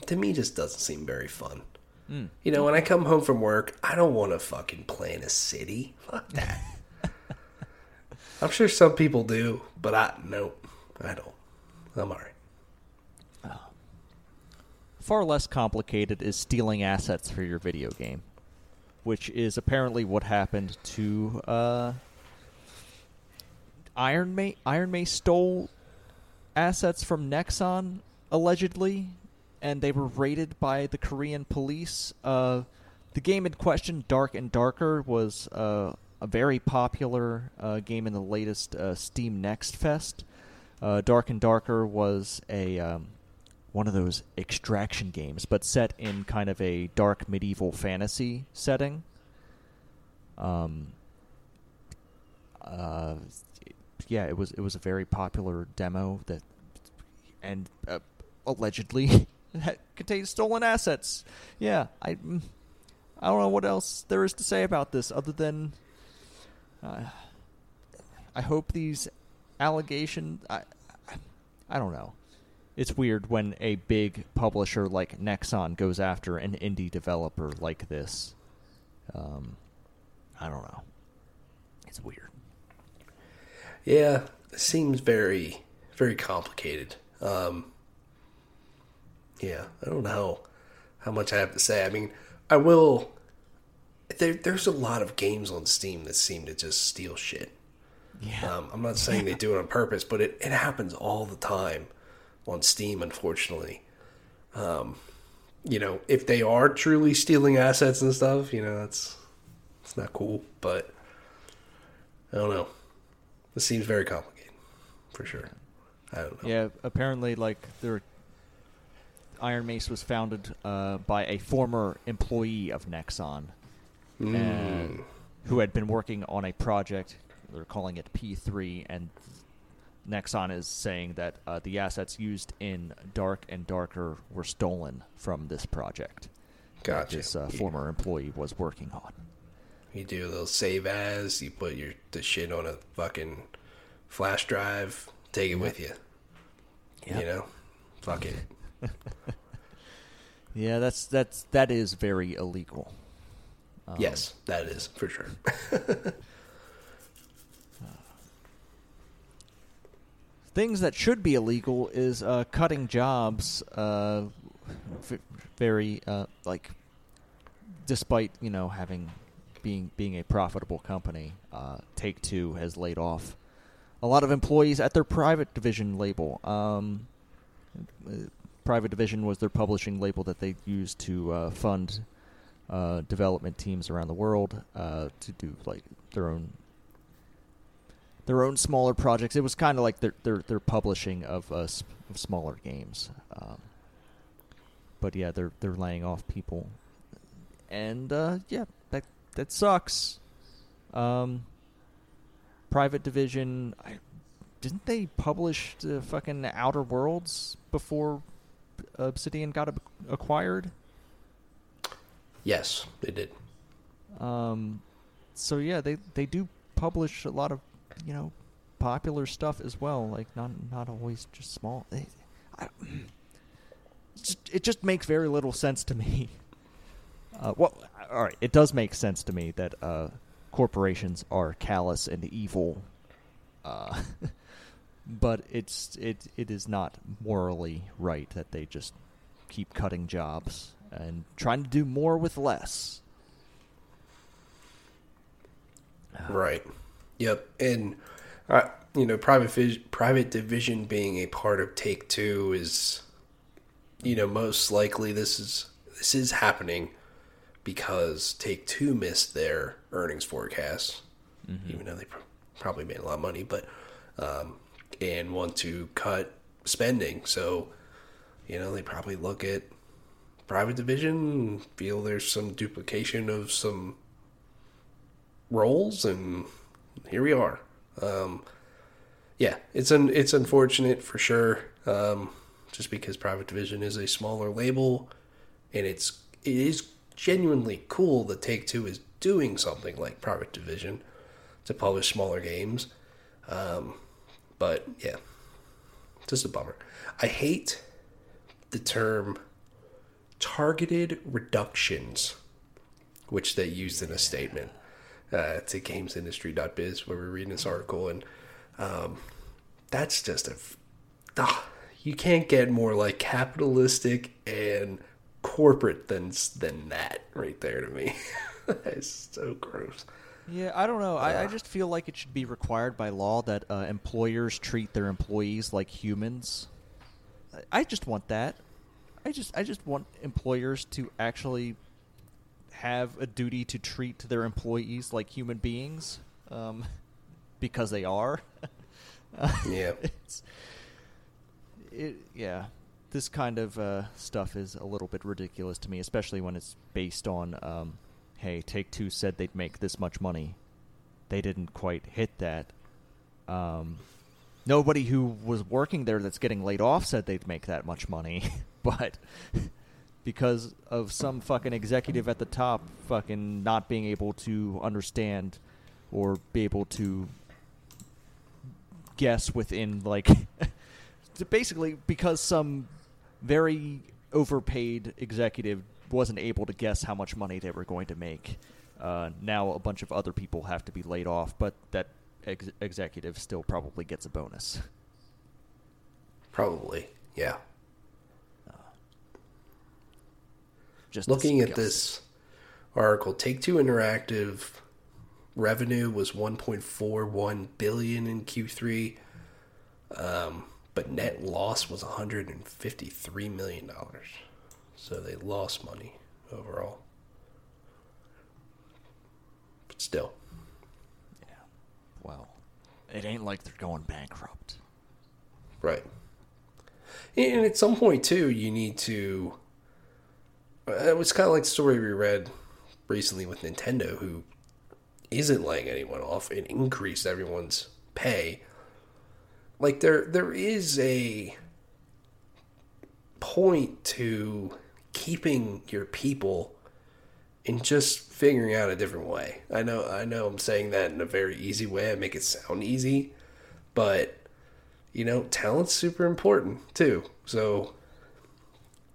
to me just doesn't seem very fun. Mm. You know, when I come home from work, I don't want to fucking plan a city. Fuck that. I'm sure some people do, but I nope, I don't. I'm alright. Far less complicated is stealing assets for your video game, which is apparently what happened to uh, Iron Mace. Iron Mace stole assets from Nexon allegedly, and they were raided by the Korean police. Uh, the game in question, Dark and Darker, was uh, a very popular uh, game in the latest uh, Steam Next Fest. Uh, Dark and Darker was a um, one of those extraction games, but set in kind of a dark medieval fantasy setting. Um, uh, yeah, it was it was a very popular demo that, and uh, allegedly contained stolen assets. Yeah, I mm, I don't know what else there is to say about this other than uh, I hope these allegations. I I don't know. It's weird when a big publisher like Nexon goes after an indie developer like this. Um, I don't know. It's weird. Yeah, it seems very, very complicated. Um, yeah, I don't know how much I have to say. I mean, I will. There, there's a lot of games on Steam that seem to just steal shit. Yeah. Um, I'm not saying they do it on purpose, but it, it happens all the time on Steam, unfortunately. Um, you know, if they are truly stealing assets and stuff, you know, that's it's not cool. But I don't know. This seems very complicated, for sure. I don't know. Yeah, apparently, like there, Iron Mace was founded uh, by a former employee of Nexon, and who had been working on a project. They're calling it P3, and Nexon is saying that uh, the assets used in Dark and Darker were stolen from this project. that This uh, You- former employee was working on. You do a little save as, you put your the shit on a fucking flash drive, take it with you. Yep. You know? Fuck it. Yeah, that's that's that is very illegal. Um, yes, that is, for sure. things that should be illegal is uh, cutting jobs. Uh, very uh, like, despite you know having being being a profitable company, uh, Take Two has laid off a lot of employees at their private division label. Um, private division was their publishing label that they used to uh, fund uh, development teams around the world to do like their own their own smaller projects. It was kind of like their their their publishing of, uh, s- of smaller games. Um, but yeah, they're they're laying off people, and uh, yeah, that that sucks. Um, private division, I, didn't they publish the fucking Outer Worlds before Obsidian got ab- acquired? Yes, they did. Um, so yeah, they they do publish a lot of you know popular stuff as well. Like not not always just small. It, I, just, it just makes very little sense to me. Uh, well, all right, it does make sense to me that uh, corporations are callous and evil, uh, but it's it it is not morally right that they just keep cutting jobs and trying to do more with less. Right. Yep. And uh, you know, private vis- private division being a part of Take Two is, you know, most likely this is this is happening because Take Two missed their earnings forecast, even though they pr- probably made a lot of money, but um, and want to cut spending. So, you know, they probably look at private division, feel there's some duplication of some roles, and here we are. Um, yeah, it's un, it's unfortunate for sure. Um, just because Private Division is a smaller label, and it's it is genuinely cool that Take Two is doing something like Private Division to publish smaller games. Um, but yeah, just a bummer. I hate the term targeted reductions, which they used in a statement uh, to gamesindustry.biz where we're reading this article, and um, that's just a ah, you can't get more like capitalistic and corporate than than that right there to me. That's so gross. Yeah, I don't know. I, I just feel like it should be required by law that uh, employers treat their employees like humans. I- I just want that. I just I just want employers to actually have a duty to treat their employees like human beings, um, because they are. Yeah. it yeah this kind of uh, stuff is a little bit ridiculous to me especially when it's based on um, hey take two said they'd make this much money they didn't quite hit that um, nobody who was working there that's getting laid off said they'd make that much money but because of some fucking executive at the top fucking not being able to understand or be able to guess within like basically because some very overpaid executive wasn't able to guess how much money they were going to make. Uh, now a bunch of other people have to be laid off, but that ex- executive still probably gets a bonus. Probably. Yeah. Just Looking at this article, Take Two Interactive revenue was 1.41 billion in Q3, um, but net loss was 153 million dollars. So they lost money overall. But still, Yeah. Well, it ain't like they're going bankrupt. right. And at some point too, you need to. Uh, It was kind of like the story we read recently with Nintendo, who isn't laying anyone off and increased everyone's pay. Like there there is a point to keeping your people and just figuring out a different way. I know I know I'm saying that in a very easy way. I make it sound easy, but you know, talent's super important too. So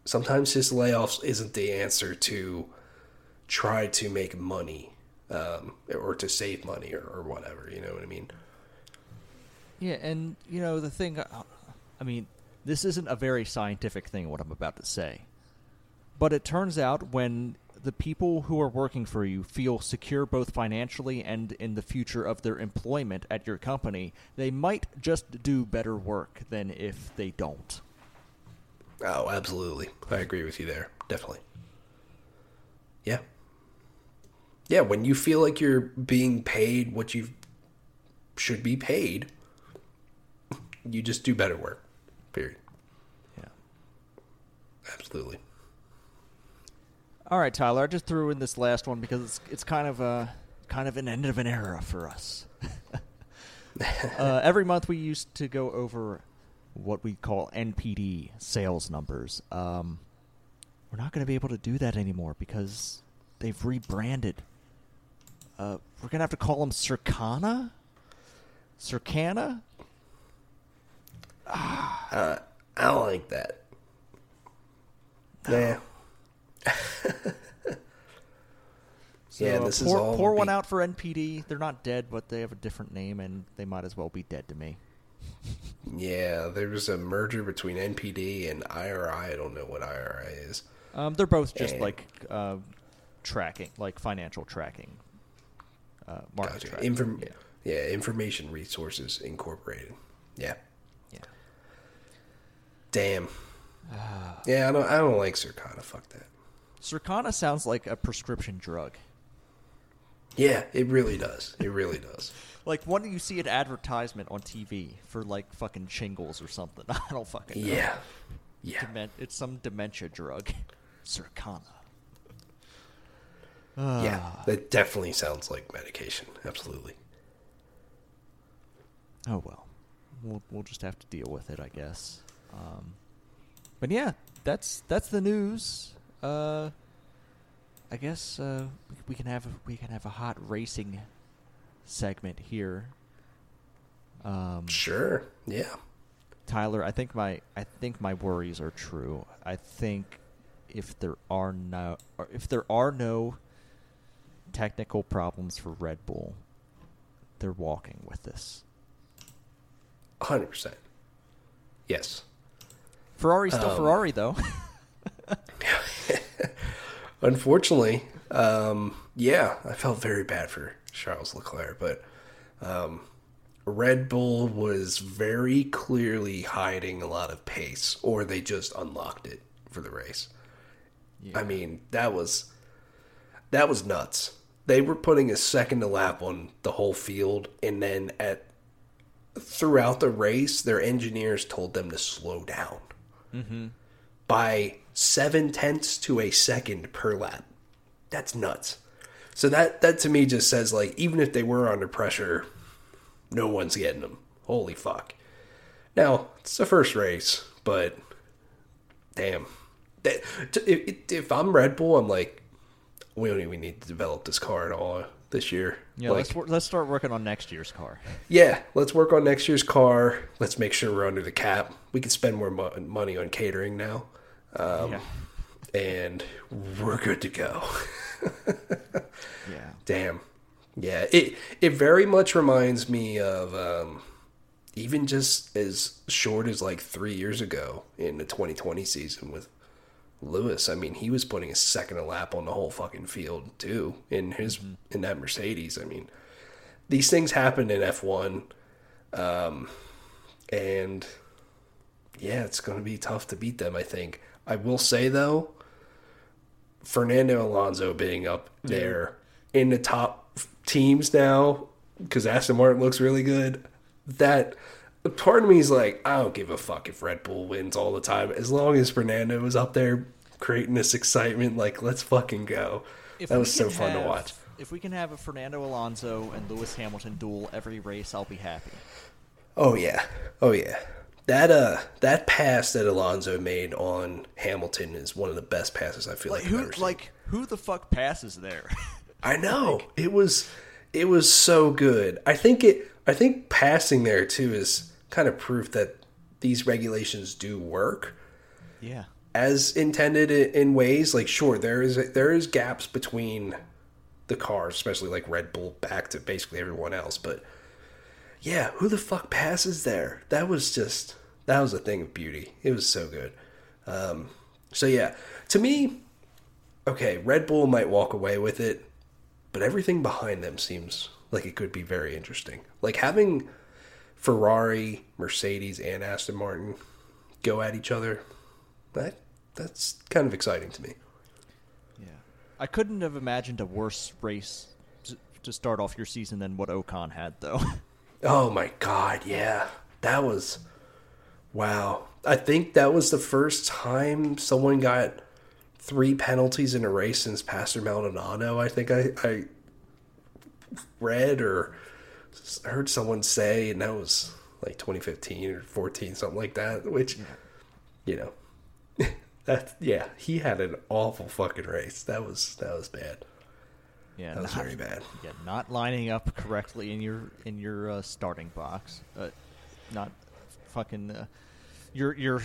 sometimes just layoffs isn't the answer to try to make money um, or to save money or, or whatever. You know what I mean? Yeah, and you know the thing. uh, I mean, this isn't a very scientific thing. What I'm about to say, but it turns out when the people who are working for you feel secure both financially and in the future of their employment at your company, they might just do better work than if they don't. Oh, absolutely. I agree with you there. Definitely. Yeah. Yeah, when you feel like you're being paid what you should be paid, you just do better work. Period. Yeah. Absolutely. All right, Tyler. I just threw in this last one because it's it's kind of a kind of an end of an era for us. uh, every month we used to go over what we call NPD sales numbers. Um, we're not going to be able to do that anymore because they've rebranded. Uh, we're going to have to call them Circana. Circana. Uh, I don't like that. Yeah. So yeah, this pour, is all pour one be- out for NPD. They're not dead, but they have a different name, and they might as well be dead to me. Yeah, there's a merger between NPD and IRI. I don't know what IRI is. Um, they're both just And- like uh, tracking, like financial tracking, uh, market Gotcha. tracking. Inform- yeah. yeah, Information Resources Incorporated. Yeah. yeah. Damn. yeah, I don't. I don't like Circana. Fuck that. Circana sounds like a prescription drug. Yeah, it really does. It really does. Like when you see an advertisement on TV for like fucking shingles or something. I don't fucking know. Yeah. Yeah. Demen- it's some dementia drug. Circana. Yeah. Ah. That definitely sounds like medication. Absolutely. Oh well, we'll we'll just have to deal with it, I guess. Um, but yeah, that's that's the news. Uh, I guess uh, we, we can have a, we can have a hot racing segment here. Um, Sure. Yeah. Tyler, I think my I think my worries are true. I think if there are no or if there are no technical problems for Red Bull, they're walking with this. hundred percent. Yes. Ferrari's still Um, Ferrari though. Unfortunately, um, yeah, I felt very bad for Charles Leclerc, but um, Red Bull was very clearly hiding a lot of pace, or they just unlocked it for the race. I mean, that was that was nuts. They were putting a second to lap on the whole field, and then at throughout the race, their engineers told them to slow down by seven tenths to a second per lap. That's nuts. So that that to me just says like even if they were under pressure, no one's getting them. Holy fuck. Now it's the first race, but damn, that, if, if I'm Red Bull, I'm like, we don't even need to develop this car at all this year. Yeah, like, let's let's start working on next year's car. yeah, let's work on next year's car. Let's make sure we're under the cap. We can spend more mo- money on catering now, Um, yeah, and we're good to go. yeah. Damn. Yeah, it it very much reminds me of um, even just as short as like three years ago in the 2020 season with Lewis. I mean, he was putting a second a lap on the whole fucking field too in his in that Mercedes. I mean, these things happen in F1, um, and yeah, it's going to be tough to beat them. I think. I will say though, Fernando Alonso being up there in the top teams now because Aston Martin looks really good. That part of me is like, I don't give a fuck if Red Bull wins all the time as long as Fernando is up there creating this excitement. Like, let's fucking go. If that was so fun to watch. If we can have a Fernando Alonso and Lewis Hamilton duel every race, I'll be happy. Oh yeah, oh yeah. That uh, that pass that Alonso made on Hamilton is one of the best passes I feel like, Like who? ever seen. Like who the fuck passes there? I know it was it was so good. I think it I think passing there too is kind of proof that these regulations do work yeah. as intended in ways. Like sure there is there is gaps between the cars, especially like Red Bull back to basically everyone else, but yeah, who the fuck passes there? That was just that was a thing of beauty. It was so good. Um, so yeah, to me, okay, Red Bull might walk away with it, but everything behind them seems like it could be very interesting. Like having Ferrari, Mercedes, and Aston Martin go at each other. That that's kind of exciting to me. Yeah, I couldn't have imagined a worse race to, start off your season than what Ocon had, though. Oh my god, yeah. That was wow. I think that was the first time someone got three penalties in a race since Pastor Maldonado. I think I, I read or heard someone say, and that was like 2015 or 14, something like that. Which, you know, that yeah, he had an awful fucking race. That was that was bad. Yeah, That was not- very bad. Yeah, not lining up correctly in your in your uh, starting box. Uh, not fucking uh, your your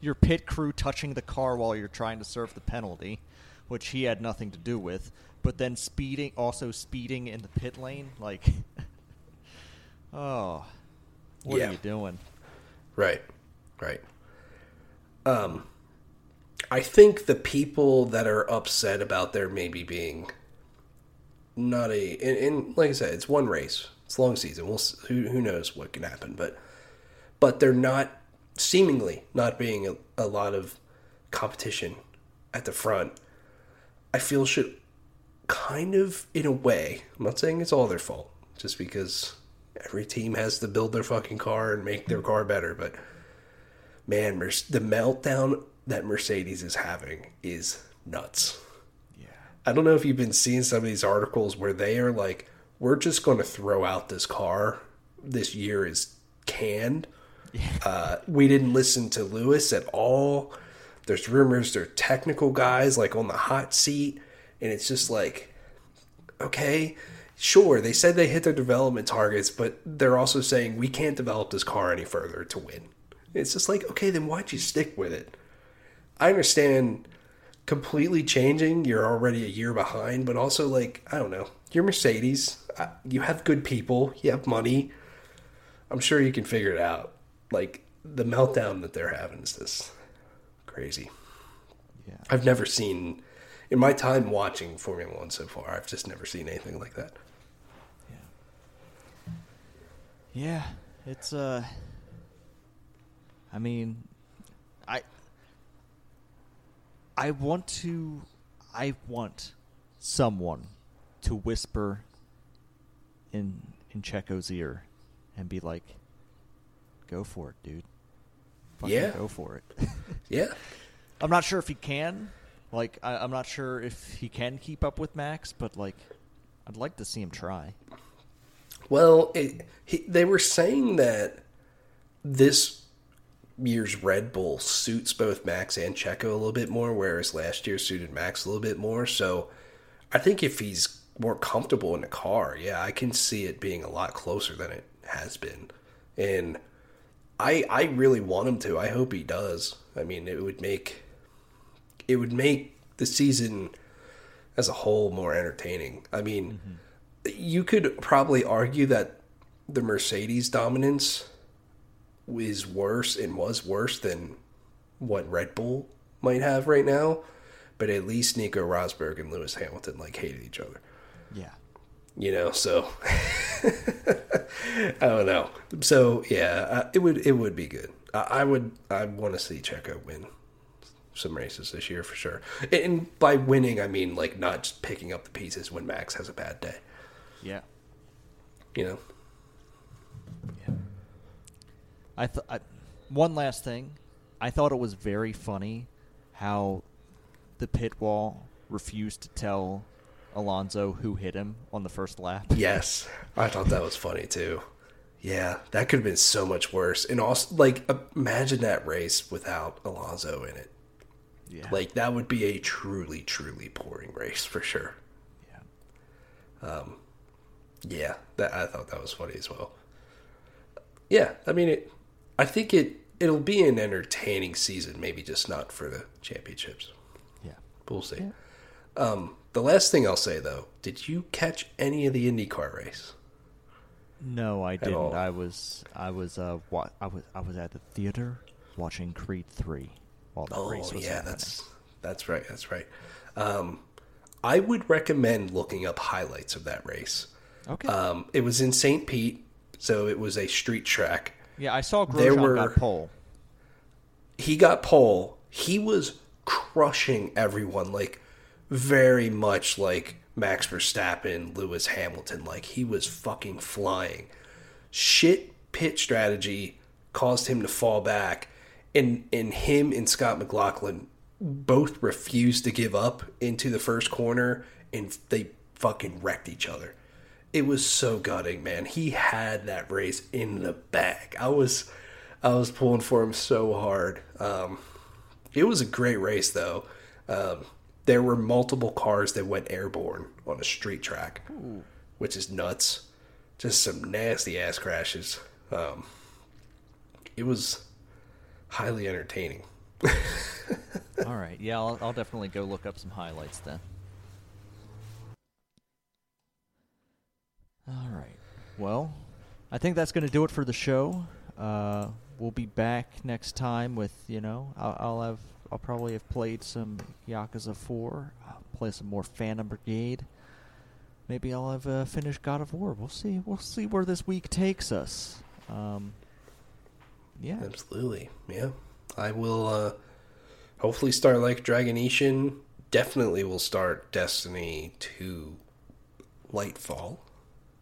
your pit crew touching the car while you're trying to serve the penalty, which he had nothing to do with. But then speeding, also speeding in the pit lane, like, oh, what Yeah. are you doing? Right. Right. Um I think the people that are upset about there maybe being not a and, and like I said, it's one race. It's long season. We'll who who knows what can happen, but but they're not seemingly not being a, a lot of competition at the front. I feel should kind of in a way. I'm not saying it's all their fault, just because every team has to build their fucking car and make their car better, but man, the meltdown that Mercedes is having is nuts. Yeah, I don't know if you've been seeing some of these articles where they are like, we're just going to throw out this car. This year is canned. Uh, we didn't listen to Lewis at all. There's rumors they're technical guys like on the hot seat. And it's just like, okay, sure, they said they hit their development targets, but they're also saying we can't develop this car any further to win. It's just like, okay, then why'd you stick with it? I understand completely changing. You're already a year behind, but also like I don't know. You're Mercedes. You have good people. You have money. I'm sure you can figure it out. Like the meltdown that they're having is just crazy. yeah. I've never seen in my time watching Formula One so far. I've just never seen anything like that. Yeah. Yeah, it's uh I mean I I want to I want someone to whisper in in Checo's ear and be like go for it, dude. Fucking Yeah. go for it. Yeah. I'm not sure if he can. Like I, I'm not sure if he can keep up with Max, but like I'd like to see him try. Well, it, he, they were saying that this year's Red Bull suits both Max and Checo a little bit more, whereas last year suited Max a little bit more. So I think if he's more comfortable in the car, yeah, I can see it being a lot closer than it has been. And I I really want him to. I hope he does. I mean, it would make it would make the season as a whole more entertaining. I mean, mm-hmm. you could probably argue that the Mercedes dominance is worse and was worse than what Red Bull might have right now, but at least Nico Rosberg and Lewis Hamilton like hated each other. Yeah. You know, so I don't know. So yeah, uh, it would it would be good. I, I would I want to see Checo win some races this year for sure. And by winning, I mean like not just picking up the pieces when Max has a bad day. Yeah. You know. Yeah. I thought one last thing. I thought it was very funny how the pit wall refused to tell Alonso who hit him on the first lap. Yes, I thought that was funny too. Yeah, that could have been so much worse. And also, like, imagine that race without Alonso in it. Yeah. Like, that would be a truly, truly boring race for sure. yeah. Um, Yeah, that I thought that was funny as well. Yeah, I mean, it. I think it it'll be an entertaining season, maybe just not for the championships. Yeah. We'll see. Um, the last thing I'll say though, did you catch any of the IndyCar race? No, I didn't. all. I was I was uh wa- I was I was at the theater watching Creed three while the Oh race was yeah, happening. that's that's right. That's right. Um, I would recommend looking up highlights of that race. okay. Um, it was in St. Pete, so it was a street track. Yeah, I saw there Grosjean were- got pole. He got pole. He was crushing everyone, like very much like Max Verstappen, Lewis Hamilton. Like he was fucking flying. Shit pit strategy caused him to fall back, and and him and Scott McLaughlin both refused to give up into the first corner, and they fucking wrecked each other. It was so gutting, man. He had that race in the bag. I was, I was pulling for him so hard. Um, it was a great race, though. Um, there were multiple cars that went airborne on a street track, which is nuts. Just some nasty ass crashes. Um, it was highly entertaining. All right. Yeah, I'll, I'll definitely go look up some highlights then. All right. Well, I think that's going to do it for the show. Uh, we'll be back next time with you know I'll, I'll have I'll probably have played some Yakuza Four, I'll play some more Phantom Brigade. Maybe I'll have uh, finished God of War. We'll see. We'll see where this week takes us. Um, yeah. Absolutely. Yeah. I will uh hopefully start like Dragon Ishin. Definitely will start Destiny 2 Lightfall.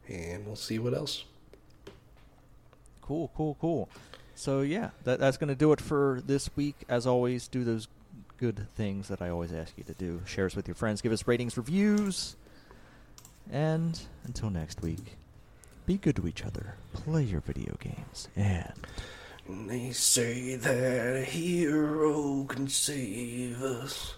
And we'll see what else. Cool, cool, cool. So yeah, that that's gonna do it for this week. As always, do those good things that I always ask you to do. Share us with your friends, give us ratings, reviews, and until next week, be good to each other, play your video games, and And they say that a hero can save us.